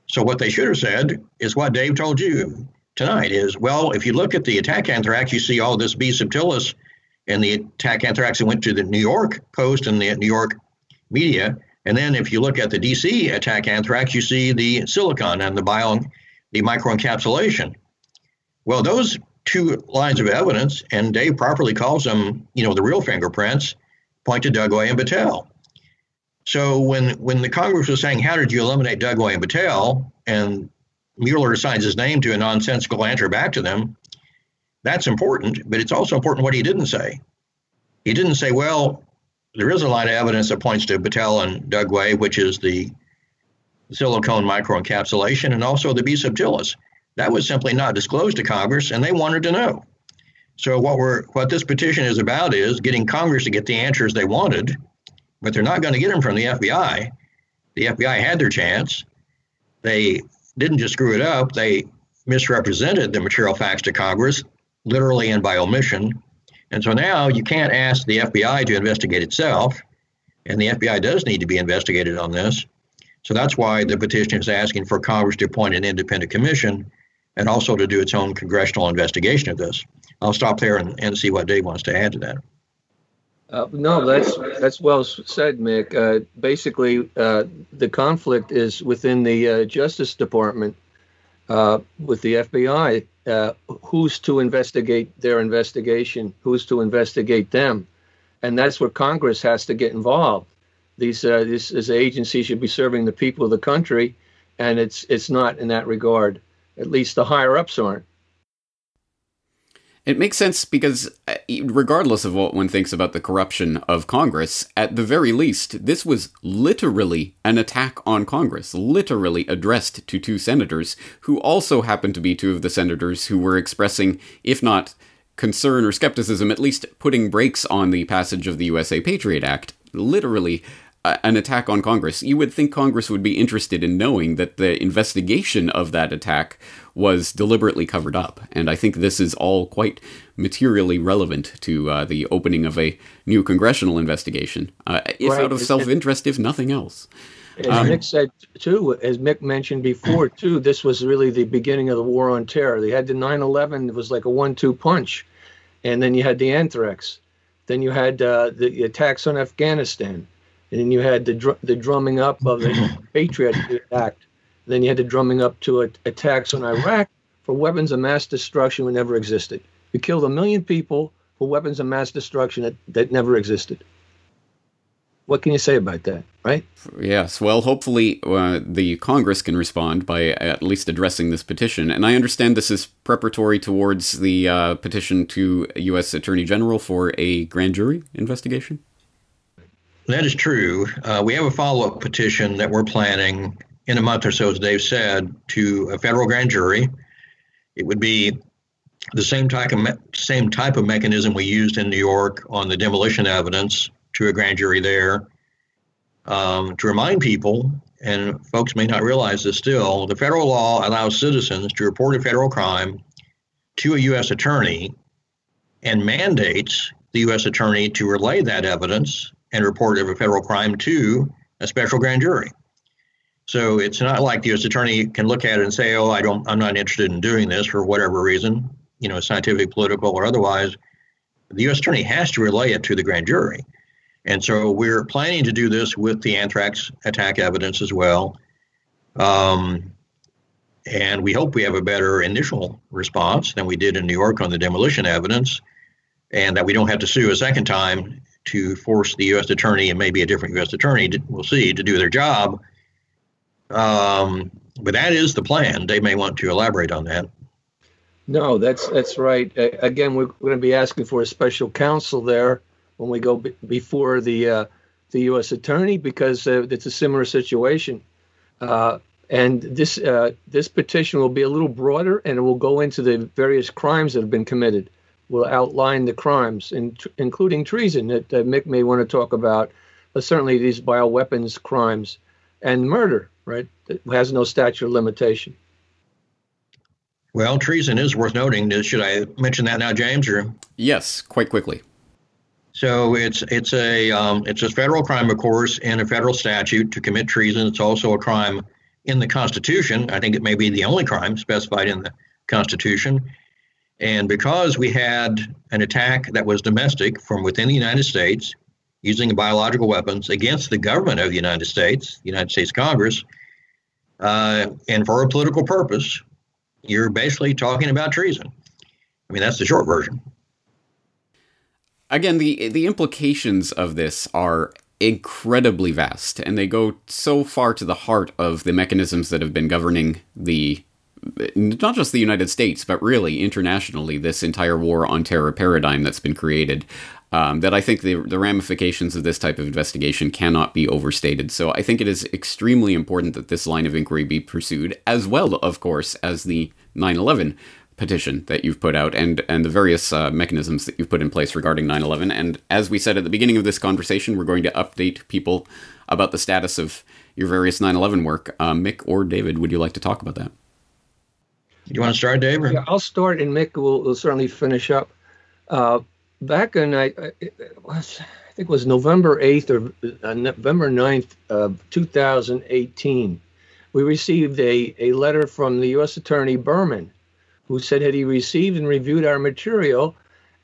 So, what they should have said is what Dave told you tonight is well, if you look at the attack anthrax, you see all this B subtilis and the attack anthrax that went to the New York Post and the New York media. And then if you look at the DC attack anthrax, you see the silicon and the bio, the microencapsulation. Well, those two lines of evidence, and Dave properly calls them, you know, the real fingerprints, point to Dugway and Battelle. So when when the Congress was saying, how did you eliminate Dugway and Battelle, and Mueller assigns his name to a nonsensical answer back to them, that's important, but it's also important what he didn't say. He didn't say, well, there is a lot of evidence that points to Battelle and Dugway, which is the silicone microencapsulation and also the B subtilis. That was simply not disclosed to Congress, and they wanted to know. So what we're what this petition is about is getting Congress to get the answers they wanted, but they're not going to get them from the FBI. The FBI had their chance. They didn't just screw it up; they misrepresented the material facts to Congress literally and by omission. And so now you can't ask the FBI to investigate itself, and the FBI does need to be investigated on this. So that's why the petition is asking for Congress to appoint an independent commission and also to do its own congressional investigation of this. I'll stop there and, and see what Dave wants to add to that. Uh, no, that's that's well said, Mick. Uh, basically, uh, the conflict is within the uh, Justice Department uh, with the FBI uh, who's to investigate their investigation, who's to investigate them, and that's where Congress has to get involved. These this, this agency should be serving the people of the country, and it's it's not in that regard. At least the higher ups aren't. It makes sense because, uh, regardless of what one thinks about the corruption of Congress, at the very least, this was literally an attack on Congress, literally addressed to two senators who also happened to be two of the senators who were expressing, if not concern or skepticism, at least putting brakes on the passage of the USA Patriot Act. Literally an attack on Congress. You would think Congress would be interested in knowing that the investigation of that attack was deliberately covered up. And I think this is all quite materially relevant to uh, the opening of a new congressional investigation, uh, if right. out of self interest, if nothing else. As um, Mick said too, as Mick mentioned before too, this was really the beginning of the war on terror. They had the 9/11; it was like a one-two punch, and then you had the anthrax, then you had uh, the attacks on Afghanistan, and then you had the dr- the drumming up of the Patriot Act. Then you had the drumming up to a- attacks on Iraq for weapons of mass destruction that never existed. You killed a million people for weapons of mass destruction that, that never existed. What can you say about that, right? Yes. Well, hopefully uh, the Congress can respond by at least addressing this petition. And I understand this is preparatory towards the uh, petition to U.S. Attorney General for a grand jury investigation. That is true. Uh, we have a follow up petition that we're planning in a month or so, as Dave said, to a federal grand jury. It would be the same type of me- same type of mechanism we used in New York on the demolition evidence to a grand jury there. Um, to remind people, and folks may not realize this still, the federal law allows citizens to report a federal crime to a U.S. attorney and mandates the U.S. attorney to relay that evidence and report of a federal crime to a special grand jury. So it's not like the U.S. attorney can look at it and say, "Oh, I don't, I'm not interested in doing this for whatever reason, you know, scientific, political, or otherwise." The U.S. attorney has to relay it to the grand jury, and so we're planning to do this with the anthrax attack evidence as well. Um, and we hope we have a better initial response than we did in New York on the demolition evidence, and that we don't have to sue a second time to force the U.S. attorney and maybe a different U.S. attorney, to, we'll see, to do their job. Um, but that is the plan. They may want to elaborate on that. No, that's that's right. Uh, again, we're, going to be asking for a special counsel there when we go b- before the uh, the U.S. attorney because uh, it's a similar situation. Uh, and this uh, this petition will be a little broader, and it will go into the various crimes that have been committed will outline the crimes, in, including treason that uh, Mick may want to talk about, but certainly these bioweapons crimes and murder, right? It has no statute of limitation. Well, treason is worth noting. Should I mention that now, James? Or yes, quite quickly. So it's it's a um, it's a federal crime, of course, in a federal statute to commit treason. It's also a crime in the Constitution. I think it may be the only crime specified in the Constitution. And because we had an attack that was domestic from within the United States using biological weapons against the government of the United States, the United States Congress, uh, and for a political purpose, you're basically talking about treason. I mean, that's the short version. Again, the the implications of this are incredibly vast, and they go so far to the heart of the mechanisms that have been governing the not just the United States, but really internationally, this entire war on terror paradigm that's been created. Um, that I think the, the ramifications of this type of investigation cannot be overstated. So I think it is extremely important that this line of inquiry be pursued, as well, of course, as the 9 11 petition that you've put out and, and the various uh, mechanisms that you've put in place regarding 9 11. And as we said at the beginning of this conversation, we're going to update people about the status of your various 9 11 work. Uh, Mick or David, would you like to talk about that? You want to start, Dave? Yeah, I'll start, and Mick will, will certainly finish up. Uh, back in, I, was, I think it was November 8th or uh, November 9th of 2018, we received a, a letter from the U.S. Attorney Berman, who said that he received and reviewed our material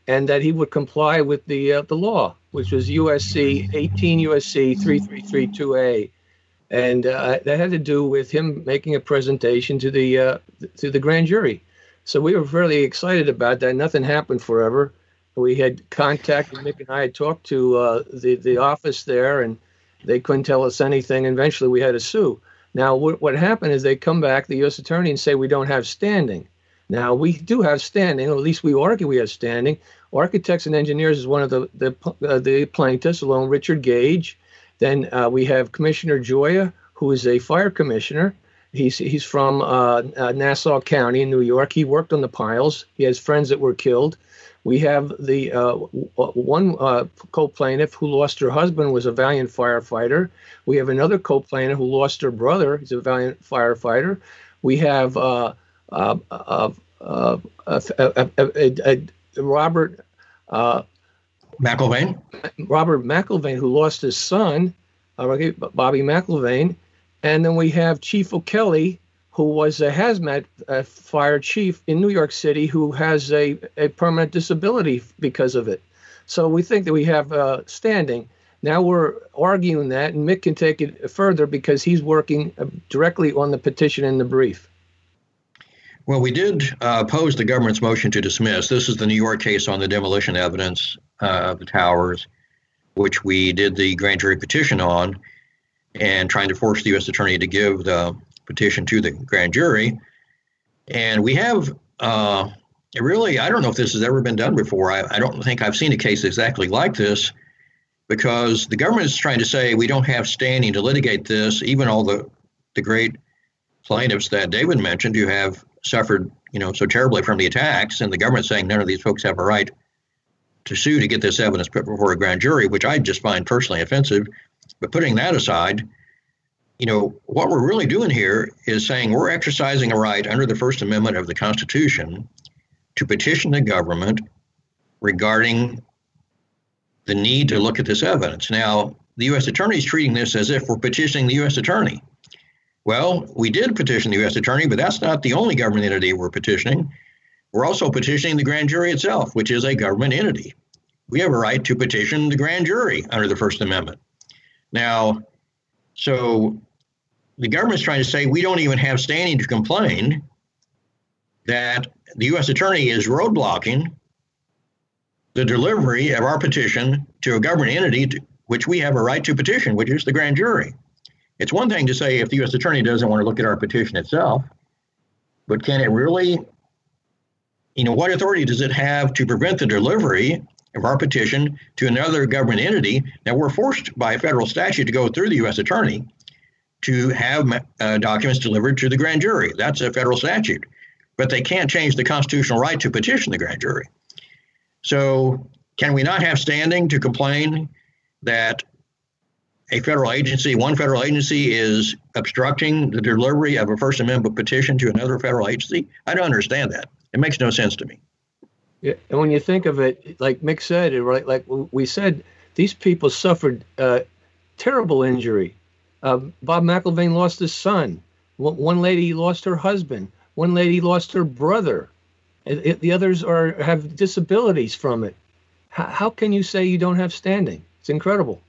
and that he would comply with the uh, the law, which was USC 18 USC 3332A and uh, that had to do with him making a presentation to the uh, to the grand jury. So we were fairly excited about that. Nothing happened forever. We had contacted Mick and I had talked to uh, the the office there, and they couldn't tell us anything. Eventually, we had to sue. Now, what, what happened is they come back, the U.S. attorney, and say we don't have standing. Now we do have standing, or at least we argue we have standing. Architects and engineers is one of the the, uh, the plaintiffs, along with Richard Gage. Then uh, we have Commissioner Gioia, who is a fire commissioner. He's he's from uh, uh, Nassau County in New York. He worked on the piles. He has friends that were killed. We have the uh, one uh, co-plaintiff who lost her husband was a valiant firefighter. We have another co-plaintiff who lost her brother. He's a valiant firefighter. We have uh, Robert McIlvaine. Robert McIlvaine, who lost his son, Bobby McIlvaine, and then we have Chief O'Kelly, who was a hazmat uh, fire chief in New York City, who has a, a permanent disability because of it. So we think that we have uh, standing. Now we're arguing that, and Mick can take it further because he's working directly on the petition and the brief. Well, we did uh, oppose the government's motion to dismiss. This is the New York case on the demolition evidence uh, of the towers, which we did the grand jury petition on, and trying to force the U.S. attorney to give the petition to the grand jury. And we have uh, really, I don't know if this has ever been done before. I, I don't think I've seen a case exactly like this because the government is trying to say we don't have standing to litigate this, even all the, the great plaintiffs that David mentioned who have suffered, you know, so terribly from the attacks, and the government saying none of these folks have a right to sue to get this evidence put before a grand jury, which I just find personally offensive. But putting that aside, you know, what we're really doing here is saying we're exercising a right under the First Amendment of the Constitution to petition the government regarding the need to look at this evidence. Now, the U.S. Attorney is treating this as if we're petitioning the U.S. Attorney. Well, we did petition the U.S. Attorney, but that's not the only government entity we're petitioning. We're also petitioning the grand jury itself, which is a government entity. We have a right to petition the grand jury under the First Amendment. Now, so the government's trying to say we don't even have standing to complain that the U.S. attorney is roadblocking the delivery of our petition to a government entity to, which we have a right to petition, which is the grand jury. It's one thing to say if the U.S. attorney doesn't want to look at our petition itself, but can it really, you know, what authority does it have to prevent the delivery of our petition to another government entity? that we're forced by federal statute to go through the U.S. attorney to have uh, documents delivered to the grand jury. That's a federal statute. But they can't change the constitutional right to petition the grand jury. So, can we not have standing to complain that a federal agency, one federal agency, is obstructing the delivery of a First Amendment petition to another federal agency? I don't understand that. It makes no sense to me. Yeah, and when you think of it, like Mick said, right, like we said, these people suffered uh, terrible injury uh, Bob McIlvaine lost his son. One lady lost her husband. One lady lost her brother. It, it, the others are have disabilities from it. How can you say you don't have standing? It's incredible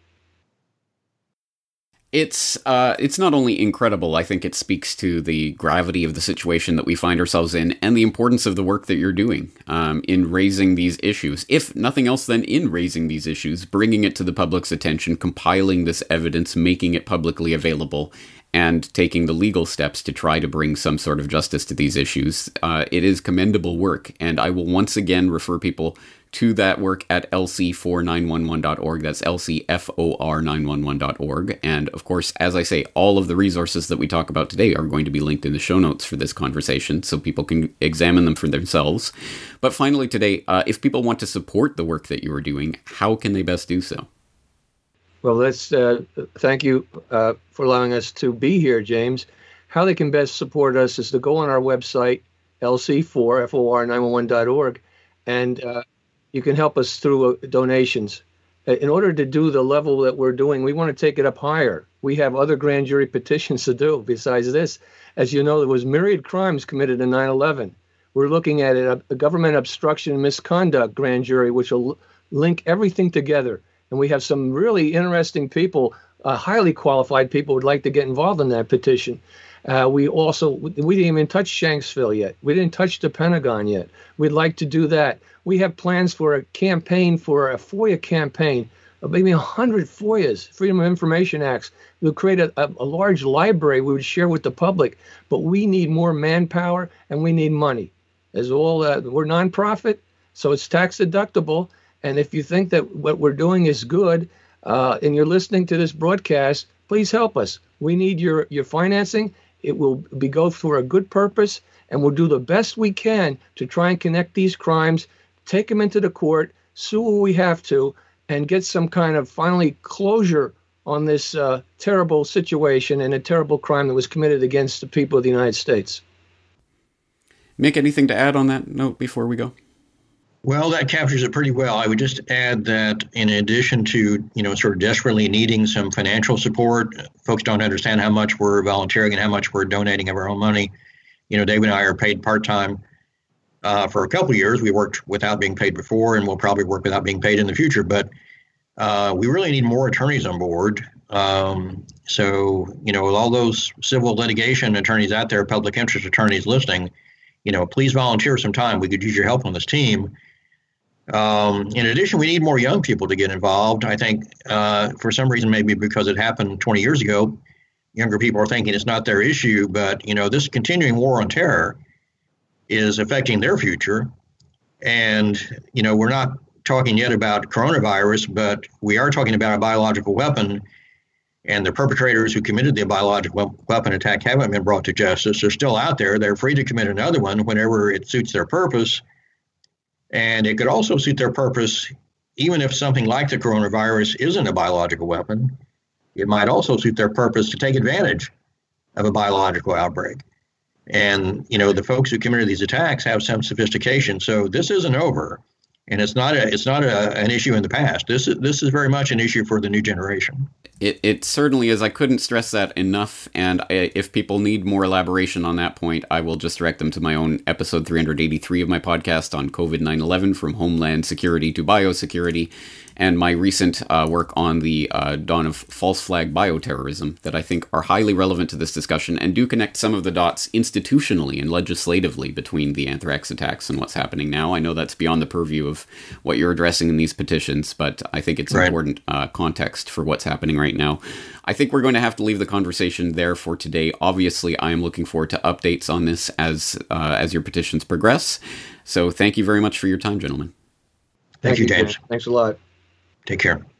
it's uh, it's not only incredible. I think it speaks to the gravity of the situation that we find ourselves in, and the importance of the work that you're doing um, in raising these issues. If nothing else, then in raising these issues, bringing it to the public's attention, compiling this evidence, making it publicly available, and taking the legal steps to try to bring some sort of justice to these issues. Uh, it is commendable work, and I will once again refer people to that work at lc4911.org. That's lcfor911.org. And of course, as I say, all of the resources that we talk about today are going to be linked in the show notes for this conversation so people can examine them for themselves. But finally, today, uh, if people want to support the work that you are doing, how can they best do so? Well, let's uh, thank you uh, for allowing us to be here, James. How they can best support us is to go on our website, lc4for911.org, and uh, you can help us through uh, donations. Uh, in order to do the level that we're doing, we want to take it up higher. We have other grand jury petitions to do besides this. As you know, there was myriad crimes committed in 9/11. We're looking at a, a government obstruction and misconduct grand jury, which will link everything together. And we have some really interesting people, uh, highly qualified people, would like to get involved in that petition. Uh, we also we didn't even touch Shanksville yet. We didn't touch the Pentagon yet. We'd like to do that. We have plans for a campaign for a FOIA campaign of maybe 100 FOIAs, Freedom of Information Acts. We'll create a, a, a large library we would share with the public, but we need more manpower and we need money. as all uh, we're nonprofit, so it's tax deductible. And if you think that what we're doing is good, uh, and you're listening to this broadcast, please help us. We need your your financing. It will be go for a good purpose, and we'll do the best we can to try and connect these crimes, take them into the court, sue what we have to, and get some kind of finally closure on this uh, terrible situation and a terrible crime that was committed against the people of the United States. Mick, anything to add on that note before we go? Well, that captures it pretty well. I would just add that in addition to, you know, sort of desperately needing some financial support, folks don't understand how much we're volunteering and how much we're donating of our own money. You know, David and I are paid part time uh, for a couple years. We worked without being paid before, and we'll probably work without being paid in the future. But uh, we really need more attorneys on board. Um, so, you know, with all those civil litigation attorneys out there, public interest attorneys listening, you know, please volunteer some time. We could use your help on this team. Um, in addition, we need more young people to get involved. I think uh, for some reason, maybe because it happened 20 years ago, younger people are thinking it's not their issue. But you know, this continuing war on terror is affecting their future, and you know, we're not talking yet about coronavirus, but we are talking about a biological weapon. And the perpetrators who committed the biological weapon attack haven't been brought to justice. They're still out there. They're free to commit another one whenever it suits their purpose and it could also suit their purpose, even if something like the coronavirus isn't a biological weapon. It might also suit their purpose to take advantage of a biological outbreak. And, you know, the folks who committed these attacks have some sophistication. So this isn't over. And it's not a it's not a, an issue in the past. This is this is very much an issue for the new generation. It, it certainly is. I couldn't stress that enough. And I, if people need more elaboration on that point, I will just direct them to my own episode 383 of my podcast on COVID 9 11 from Homeland Security to Biosecurity and my recent uh, work on the uh, dawn of false flag bioterrorism that I think are highly relevant to this discussion and do connect some of the dots institutionally and legislatively between the anthrax attacks and what's happening now. I know that's beyond the purview of what you're addressing in these petitions, but I think it's right. important uh, context for what's happening right now. I think we're going to have to leave the conversation there for today. Obviously, I am looking forward to updates on this as uh, as your petitions progress. So, thank you very much for your time, gentlemen. Thank, thank you, James. Thanks a lot. Take care.